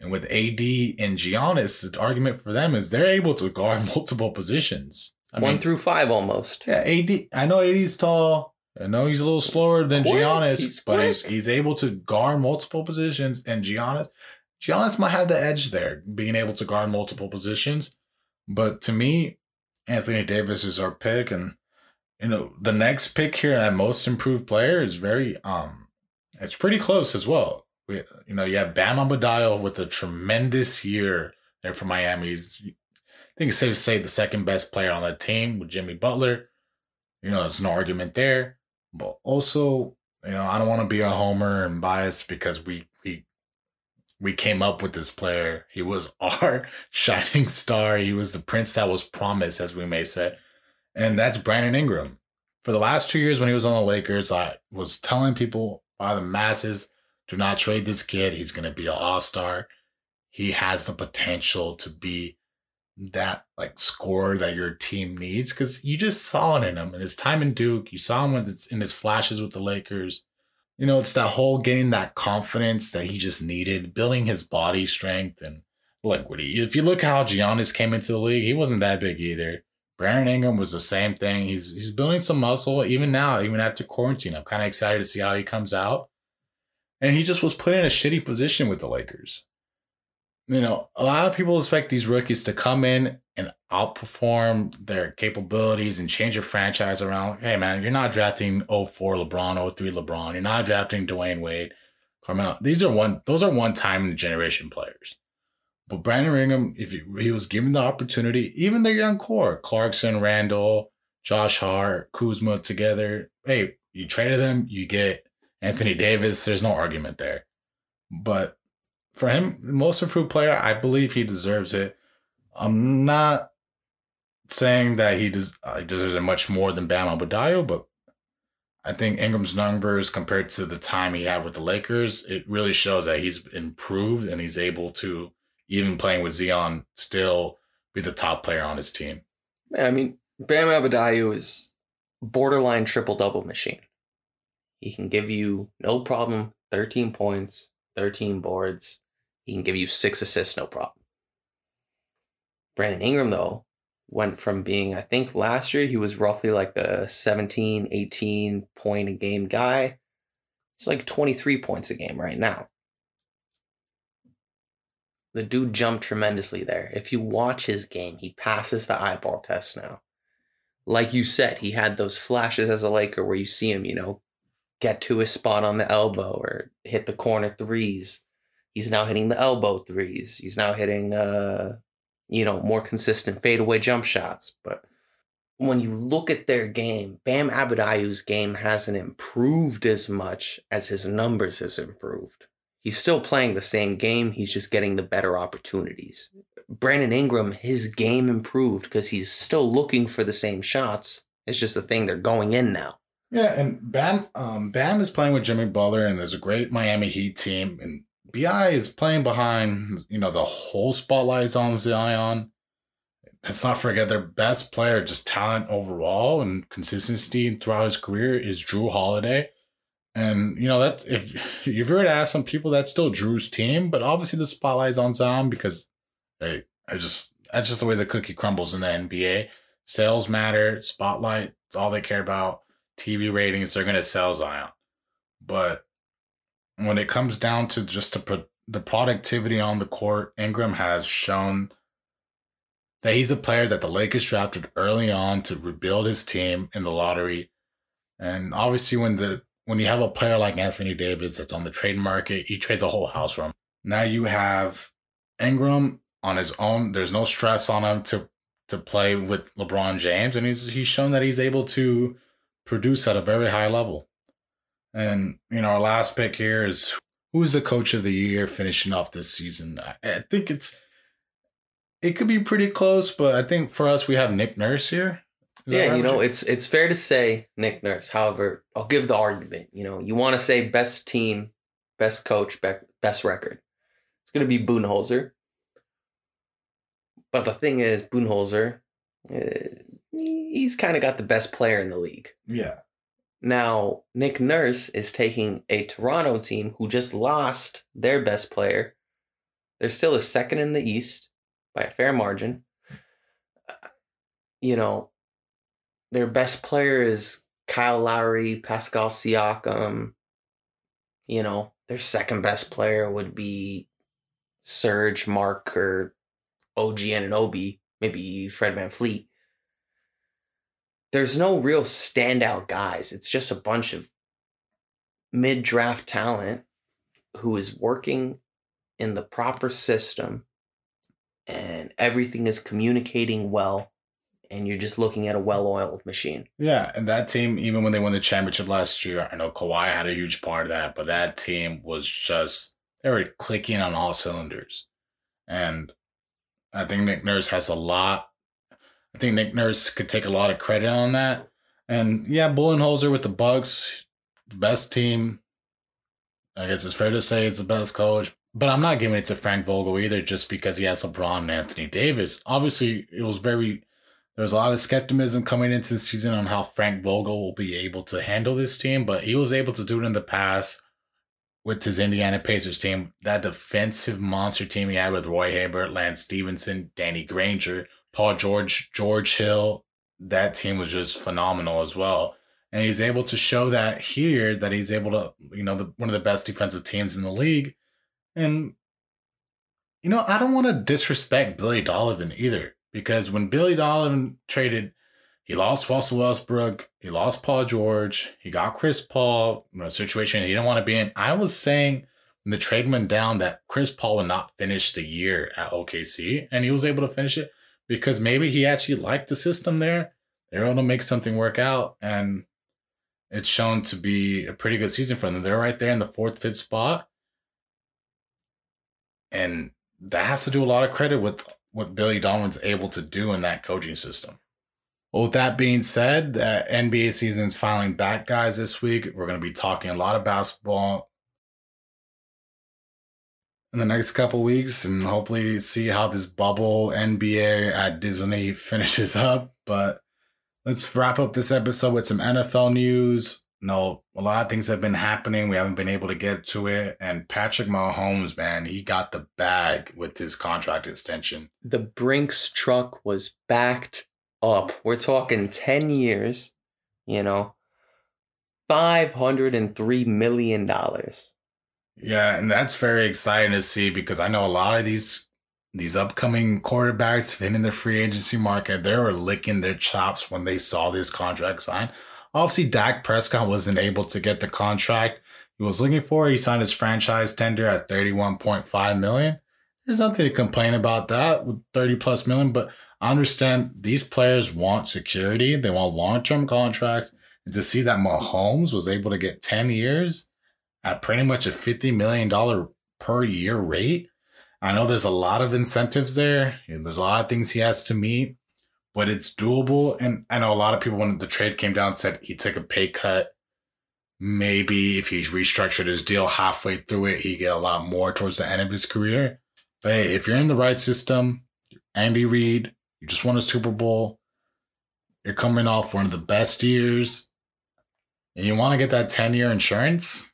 And with AD and Giannis, the argument for them is they're able to guard multiple positions. I
One
mean,
through five almost.
yeah, AD. I know AD's tall. I know he's a little slower than
quick.
Giannis,
He's
but he's he's able to guard multiple positions. And Giannis, Giannis might have the edge there, being able to guard multiple positions. But to me, Anthony Davis is our pick, and you know the next pick here at most improved player is very um, it's pretty close as well. We, you know, you have Bam Adebayo with a tremendous year there for Miami. He's, I think it's safe to say the second best player on that team with Jimmy Butler. You know, there's no argument there. But also, you know, I don't want to be a homer and biased because we we we came up with this player. He was our shining star. He was the prince that was promised, as we may say. And that's Brandon Ingram. For the last two years when he was on the Lakers, I was telling people by the masses, do not trade this kid. He's going to be an all-star. He has the potential to be that like score that your team needs because you just saw it in him in his time in Duke. You saw him it's in his flashes with the Lakers. You know, it's that whole getting that confidence that he just needed, building his body strength. And he, if you look how Giannis came into the league, he wasn't that big either. Brandon Ingram was the same thing. He's he's building some muscle even now, even after quarantine. I'm kind of excited to see how he comes out. And he just was put in a shitty position with the Lakers you know, a lot of people expect these rookies to come in and outperform their capabilities and change your franchise around. Hey, man, you're not drafting 04 LeBron, 03 LeBron. You're not drafting Dwyane Wade, Carmelo. These are one, those are one time in generation players. But Brandon Ingram, if he, he was given the opportunity, even their young core, Clarkson, Randle, Josh Hart, Kuzma together, hey, you traded them, you get Anthony Davis. There's no argument there. But for him, most improved player, I believe he deserves it. I'm not saying that he des- uh, deserves it much more than Bam Adebayo, but I think Ingram's numbers compared to the time he had with the Lakers, it really shows that he's improved and he's able to, even playing with Zion, still be the top player on his team.
Yeah, I mean, Bam Adebayo is borderline triple double machine. He can give you no problem 13 points, 13 boards. He can give you six assists, no problem. Brandon Ingram, though, went from being, I think last year he was roughly like a 17, 18 point a game guy. He's like 23 points a game right now. The dude jumped tremendously there. If you watch his game, he passes the eyeball test now. Like you said, he had those flashes as a Laker where you see him, you know, get to his spot on the elbow or hit the corner threes. He's now hitting the elbow threes. He's now hitting uh you know, more consistent fadeaway jump shots. But when you look at their game, Bam Adebayo's game hasn't improved as much as his numbers has improved. He's still playing the same game, he's just getting the better opportunities. Brandon Ingram, his game improved because he's still looking for the same shots. It's just a thing they're going in now.
Yeah, and Bam um, Bam is playing with Jimmy Butler, and there's a great Miami Heat team, and Bi is playing behind. You know, the whole spotlight is on Zion. Let's not forget their best player, just talent overall and consistency throughout his career, is Jrue Holiday. And you know that if if you were to ask some people, that's still Jrue's team, but obviously the spotlight is on Zion because hey, I just that's just the way the cookie crumbles in the NBA. Sales matter, spotlight, all they care about. TV ratings, they're gonna sell Zion. But when it comes down to just the the productivity on the court, Ingram has shown that he's a player that the Lakers drafted early on to rebuild his team in the lottery. And obviously, when the when you have a player like Anthony Davis that's on the trade market, you trade the whole house for him. Now you have Ingram on his own. There's no stress on him to to play with LeBron James, and he's he's shown that he's able to produce at a very high level. And you know, our last pick here is who's the coach of the year finishing off this season. I, I think it's it could be pretty close, but I think for us we have Nick Nurse here.
Yeah, you know, it's it's fair to say Nick Nurse. However, I'll give the argument. You know, you want to say best team, best coach, best record. It's going to be Budenholzer. But the thing is, Budenholzer, uh, he's kind of got the best player in the league.
Yeah.
Now, Nick Nurse is taking a Toronto team who just lost their best player. They're still a second in the East by a fair margin. You know, their best player is Kyle Lowry, Pascal Siakam. You know, their second best player would be Serge, Mark, or OG Anunoby, maybe Fred VanVleet there's no real standout guys. It's just a bunch of mid draft talent who is working in the proper system and everything is communicating well and you're just looking at a well-oiled machine.
Yeah, and that team, even when they won the championship last year, I know Kawhi had a huge part of that, but that team was just they were clicking on all cylinders, and I think Nick Nurse has a lot I think Nick Nurse could take a lot of credit on that. And yeah, Budenholzer with the Bucks, the best team. I guess it's fair to say it's the best coach. But I'm not giving it to Frank Vogel either just because he has LeBron and Anthony Davis. Obviously, it was very there was a lot of skepticism coming into the season on how Frank Vogel will be able to handle this team, but he was able to do it in the past with his Indiana Pacers team. That defensive monster team he had with Roy Hibbert, Lance Stephenson, Danny Granger, Paul George, George Hill, that team was just phenomenal as well. And he's able to show that here that he's able to, you know, the, one of the best defensive teams in the league. And, you know, I don't want to disrespect Billy Donovan either, because when Billy Donovan traded, he lost Russell Westbrook, he lost Paul George, he got Chris Paul in a situation he didn't want to be in. I was saying when the trade went down that Chris Paul would not finish the year at OKC, and he was able to finish it because maybe he actually liked the system there. They're able to make something work out, and it's shown to be a pretty good season for them. They're right there in the fourth, fifth spot, and that has to do a lot of credit with what Billy Donovan's able to do in that coaching system. Well, with that being said, the NBA season is finally back, guys. This week we're going to be talking a lot of basketball in the next couple weeks and hopefully see how this bubble NBA at Disney finishes up. But let's wrap up this episode with some NFL news. no, a lot of things have been happening. We haven't been able to get to it. And Patrick Mahomes, man, he got the bag with his contract extension.
The Brinks truck was backed up. We're talking 10 years, you know, $503 million.
Yeah, and that's very exciting to see because I know a lot of these these upcoming quarterbacks hitting the free agency market, they were licking their chops when they saw this contract sign. Obviously, Dak Prescott wasn't able to get the contract he was looking for. He signed his franchise tender at 31.5 million. There's nothing to complain about that with 30 plus million, but I understand these players want security. They want long-term contracts. And to see that Mahomes was able to get 10 years at pretty much a $50 million per year rate. I know there's a lot of incentives there. and There's a lot of things he has to meet, but it's doable. And I know a lot of people, when the trade came down, said he took a pay cut. Maybe if he restructured his deal halfway through it, he'd get a lot more towards the end of his career. But hey, if you're in the right system, Andy Reid, you just won a Super Bowl, you're coming off one of the best years, and you want to get that 10 year insurance,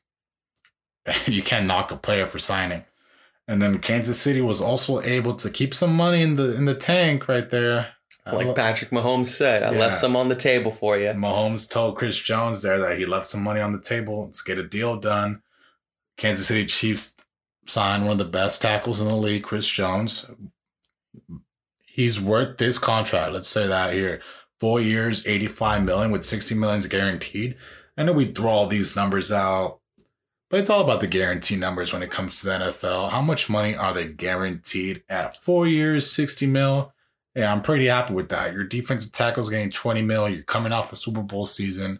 you can't knock a player for signing. And then Kansas City was also able to keep some money in the in the tank right there.
Like Patrick Mahomes said, I
Yeah.
left some on the table for you.
Mahomes told Chris Jones there that he left some money on the table. Let's get a deal done. Kansas City Chiefs signed one of the best tackles in the league, Chris Jones. He's worth this contract. Let's say that here. Four years, 85 million with 60 millions guaranteed. I know we throw all these numbers out, but it's all about the guarantee numbers when it comes to the NFL. How much money are they guaranteed at four years, 60 mil? Yeah, I'm pretty happy with that. Your defensive tackle's getting 20 mil. You're coming off a Super Bowl season.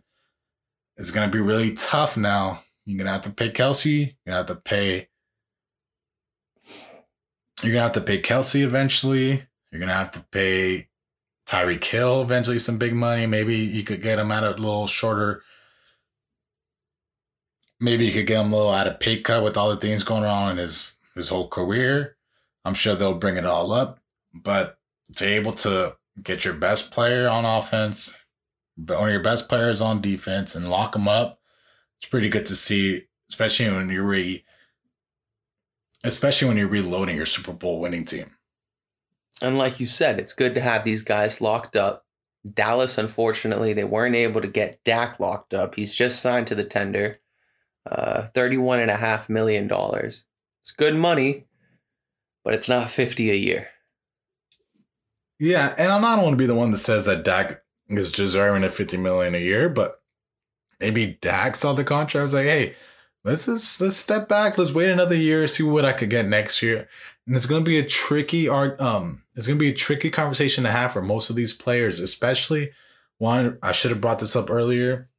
It's going to be really tough now. You're going to have to pay Kelce. You're going to have to pay. You're going to have to pay Kelce eventually. You're going to have to pay Tyreek Hill eventually some big money. Maybe you could get him at a little shorter. Maybe you could get him a little out of pay cut with all the things going on in his, his whole career. I'm sure they'll bring it all up. But to be able to get your best player on offense, but one of your best players on defense, and lock them up, it's pretty good to see, especially when you're re, especially when you're reloading your Super Bowl winning team.
And like you said, it's good to have these guys locked up. Dallas, unfortunately, they weren't able to get Dak locked up. He's just signed to the tender, uh, $31.5 million. It's good money, but it's not 50 a year.
Yeah, and I'm not want to be the one that says that Dak is deserving of 50 million a year, but maybe Dak saw the contract. I was like, hey, let's just let's step back. Let's wait another year, see what I could get next year. And it's gonna be a tricky art. Um, it's gonna be a tricky conversation to have for most of these players, especially one. I should have brought this up earlier.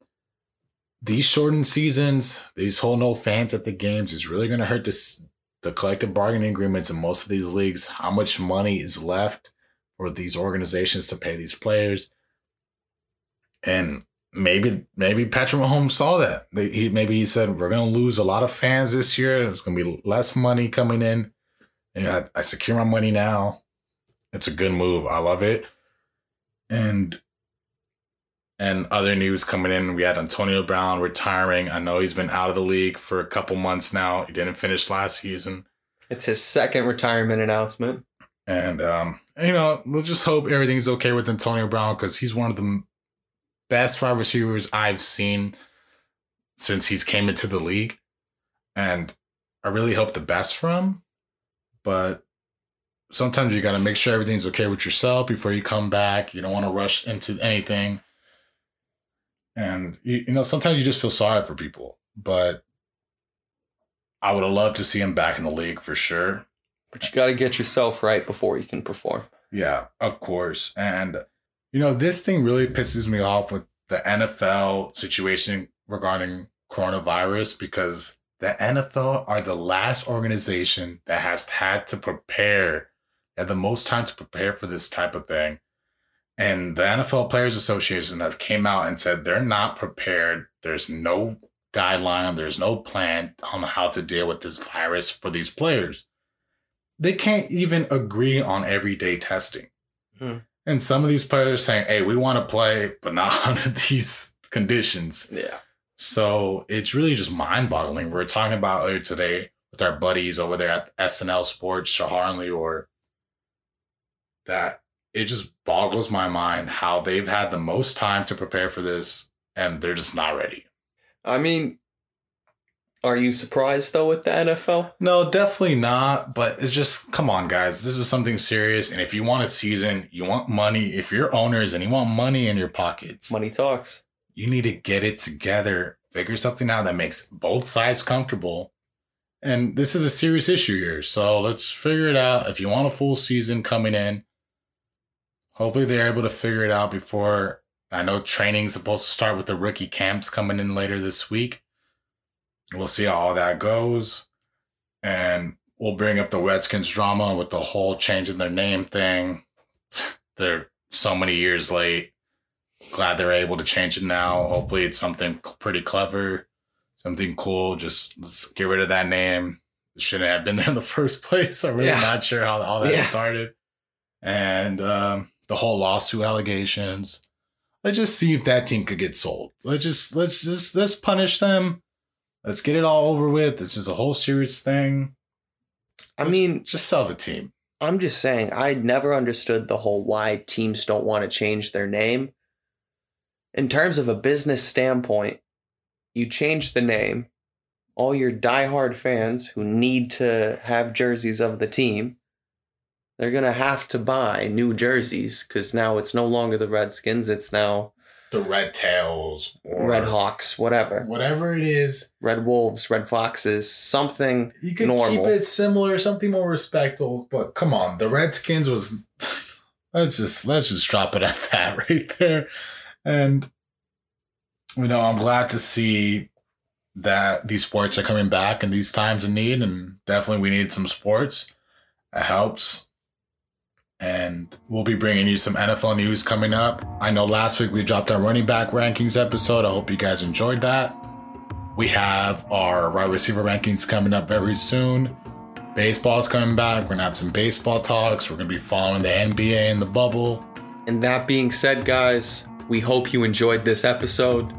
These shortened seasons, these whole no fans at the games, is really gonna hurt this the collective bargaining agreements in most of these leagues. How much money is left? for these organizations to pay these players. And maybe maybe Patrick Mahomes saw that. He maybe he said we're going to lose a lot of fans this year. It's going to be less money coming in. And I, I secure my money now. It's a good move. I love it. And and other news coming in, we had Antonio Brown retiring. I know he's been out of the league for a couple months now. He didn't finish last season.
It's his second retirement announcement.
And um, you know, we'll just hope everything's okay with Antonio Brown because he's one of the best wide receivers I've seen since he's came into the league, and I really hope the best for him. But sometimes you got to make sure everything's okay with yourself before you come back. You don't want to rush into anything, and you, you know sometimes you just feel sorry for people. But I would have loved to see him back in the league for sure.
But you got to get yourself right before you can perform.
Yeah, of course. And, you know, this thing really pisses me off with the NFL situation regarding coronavirus because the NFL are the last organization that has had to prepare, had the most time to prepare for this type of thing. And the NFL Players Association that came out and said they're not prepared. There's no guideline, there's no plan on how to deal with this virus for these players they can't even agree on everyday testing.
Hmm.
And some of these players saying, hey, we want to play, but not under these conditions.
Yeah.
So it's really just mind boggling. We were talking about earlier today with our buddies over there at SNL Sports, Shahar and Lior, that it just boggles my mind how they've had the most time to prepare for this and they're just not ready.
I mean, are you surprised though with the NFL?
No, definitely not. But it's just, come on, guys. This is something serious. And if you want a season, you want money. If you're owners and you want money in your pockets,
Money talks.
you need to get it together, figure something out that makes both sides comfortable. And this is a serious issue here. So let's figure it out. If you want a full season coming in, hopefully they're able to figure it out before. I know training's supposed to start with the rookie camps coming in later this week. We'll see how all that goes. And we'll bring up the Redskins drama with the whole changing their name thing. They're so many years late glad they're able to change it now. Hopefully, it's something pretty clever, something cool. Just let's get rid of that name. It shouldn't have been there in the first place. I'm really
Yeah.
not sure how all that
Yeah.
started. And um, the whole lawsuit allegations. Let's just see if that team could get sold. Let's just let's just let's punish them. Let's get it all over with. This is a whole serious thing.
I mean,
Just sell the team.
I'm just saying, I never understood the whole why teams don't want to change their name. In terms of a business standpoint, you change the name, all your diehard fans who need to have jerseys of the team, they're going to have to buy new jerseys because now it's no longer the Redskins, it's now
The Red Tails or
Red Hawks, whatever.
whatever it is.
Red Wolves, Red Foxes, something.
You could
normal.
keep it similar, something more respectful. But come on, the Redskins was. Let's just let's just drop it at that right there, and you know I'm glad to see that these sports are coming back in these times of need, and definitely we need some sports. It helps, and we'll be bringing you some NFL news coming up. I know last week we dropped our running back rankings episode. I hope you guys enjoyed that. We have our wide receiver rankings coming up very soon. Baseball's coming back. We're gonna have some baseball talks. We're gonna be following the NBA and the bubble.
And that being said, guys, we hope you enjoyed this episode.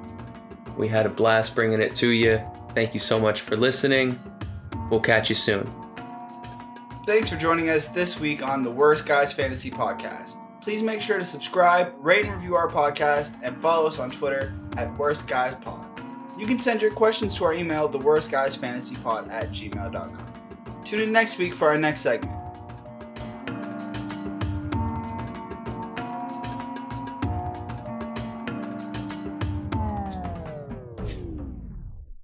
We had a blast bringing it to you. Thank you so much for listening. We'll catch you soon.
Thanks for joining us this week on the Worst Guys Fantasy Podcast. Please make sure to subscribe, rate and review our podcast, and follow us on Twitter at Worst Guys Pod. You can send your questions to our email, theworstguysfantasypod at gmail.com. Tune in next week for our next segment.